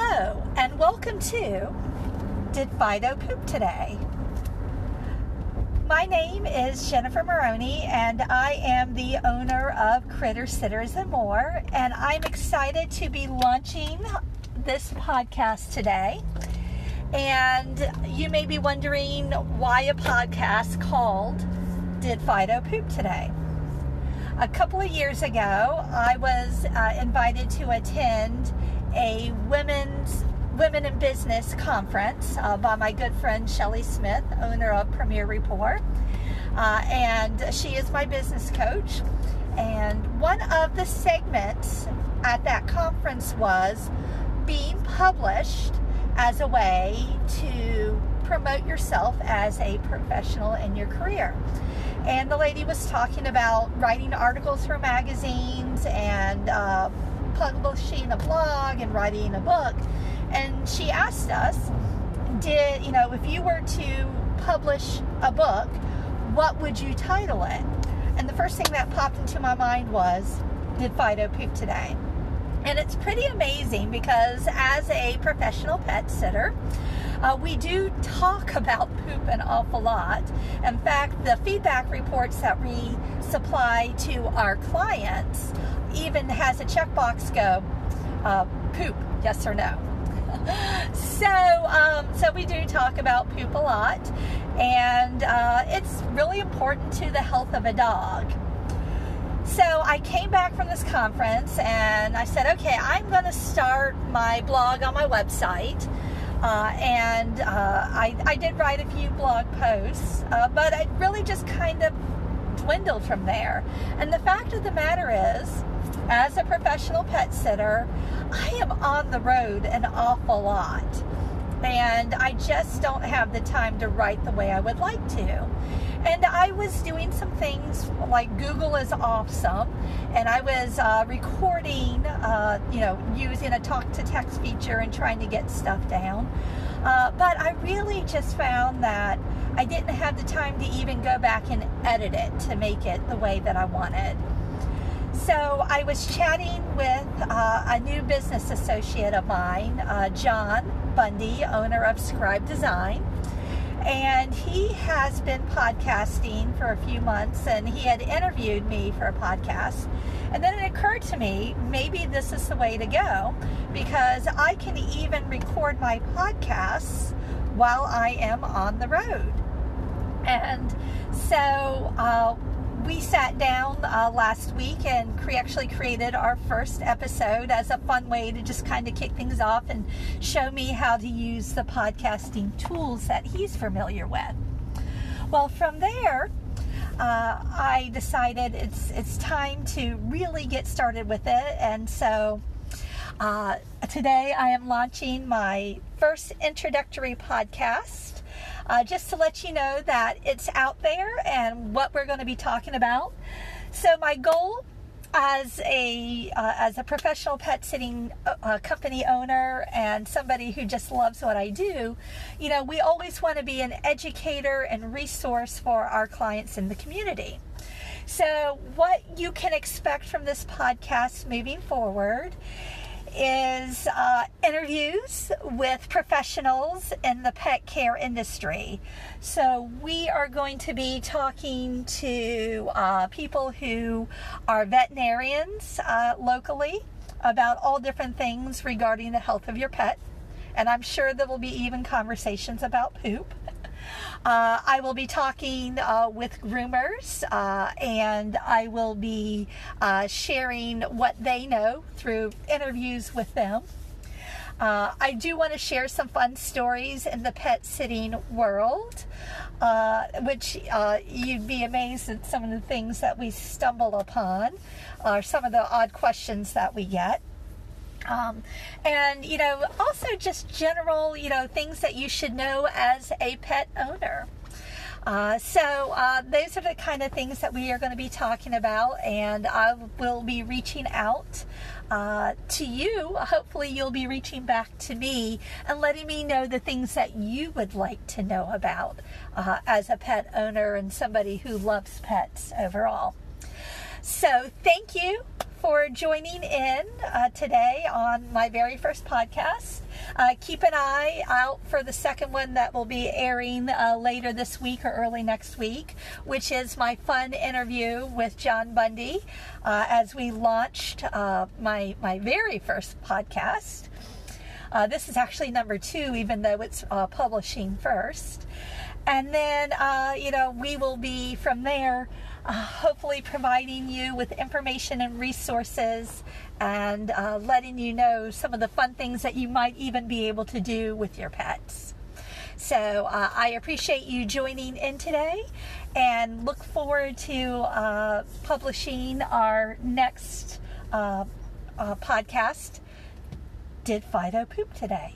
Hello, and welcome to Did Fido Poop Today? My name is Jennifer Maroney, and I am the owner of Critter Sitters and More, and I'm excited to be launching this podcast today. And you may be wondering why a podcast called Did Fido Poop Today? A couple of years ago, I was uh, invited to attend a women's women in business conference uh, by my good friend Shelly Smith, owner of Premier Report, uh, and she is my business coach. And one of the segments at that conference was being published as a way to promote yourself as a professional in your career and the lady was talking about writing articles for magazines and uh, publishing a blog and writing a book. And she asked us, did, you know, if you were to publish a book, what would you title it? And the first thing that popped into my mind was, Did Fido poop today? And it's pretty amazing because as a professional pet sitter, uh, we do talk about poop an awful lot. In fact, the feedback reports that we supply to our clients even has a checkbox go uh, poop, yes or no. so, um, so we do talk about poop a lot, and uh, it's really important to the health of a dog. So I came back from this conference and I said, okay, I'm going to start my blog on my website. Uh, and uh, I, I, did write a few blog posts, uh, but it really just kind of dwindled from there. And the fact of the matter is, as a professional pet sitter, I am on the road an awful lot. And I just don't have the time to write the way I would like to. And I was doing some things like Google is awesome, and I was uh, recording, uh, you know, using a talk to text feature and trying to get stuff down. Uh, but I really just found that I didn't have the time to even go back and edit it to make it the way that I wanted. So I was chatting with uh, a new business associate of mine, uh, John Bundy, owner of Scribe Design. And he has been podcasting for a few months and he had interviewed me for a podcast. And then it occurred to me maybe this is the way to go because i can even record my podcasts while i am on the road. And so uh, sat down uh, last week and cre- actually created our first episode as a fun way to just kind of kick things off and show me how to use the podcasting tools that he's familiar with. Well, from there, uh, I decided it's it's time to really get started with it, and so uh, today I am launching my first introductory podcast uh, just to let you know that it's out there and what we're going to be talking about. So my goal as a uh, as a professional pet sitting uh, company owner and somebody who just loves what I do, you know, we always want to be an educator and resource for our clients in the community. So, what you can expect from this podcast moving forward is uh, interviews with professionals in the pet care industry. So, we are going to be talking to uh, people who are veterinarians uh, locally about all different things regarding the health of your pet. And I'm sure there will be even conversations about poop. Uh, I will be talking uh, with groomers uh, and I will be uh, sharing what they know through interviews with them. Uh, I do want to share some fun stories in the pet sitting world, uh, which you'd be amazed at some of the things that we stumble upon, or some of the odd questions that we get. Um, and you know, also just general, you know, things that you should know as a pet owner. Uh, so uh, those are the kind of things that we are going to be talking about, and I will be reaching out uh, to you. Hopefully, you'll be reaching back to me and letting me know the things that you would like to know about uh, as a pet owner and somebody who loves pets overall. So, thank you for joining in uh, today on my very first podcast. Uh, keep an eye out for the second one that will be airing uh, later this week or early next week, which is my fun interview with John Bundy uh, as we launched uh, my, my very first podcast. Uh, this is actually number two, even though it's publishing first. And then, you know, we will be from there, uh, hopefully providing you with information and resources and uh, letting you know some of the fun things that you might even be able to do with your pets. So uh, I appreciate you joining in today and look forward to publishing our next podcast did Fido poop today?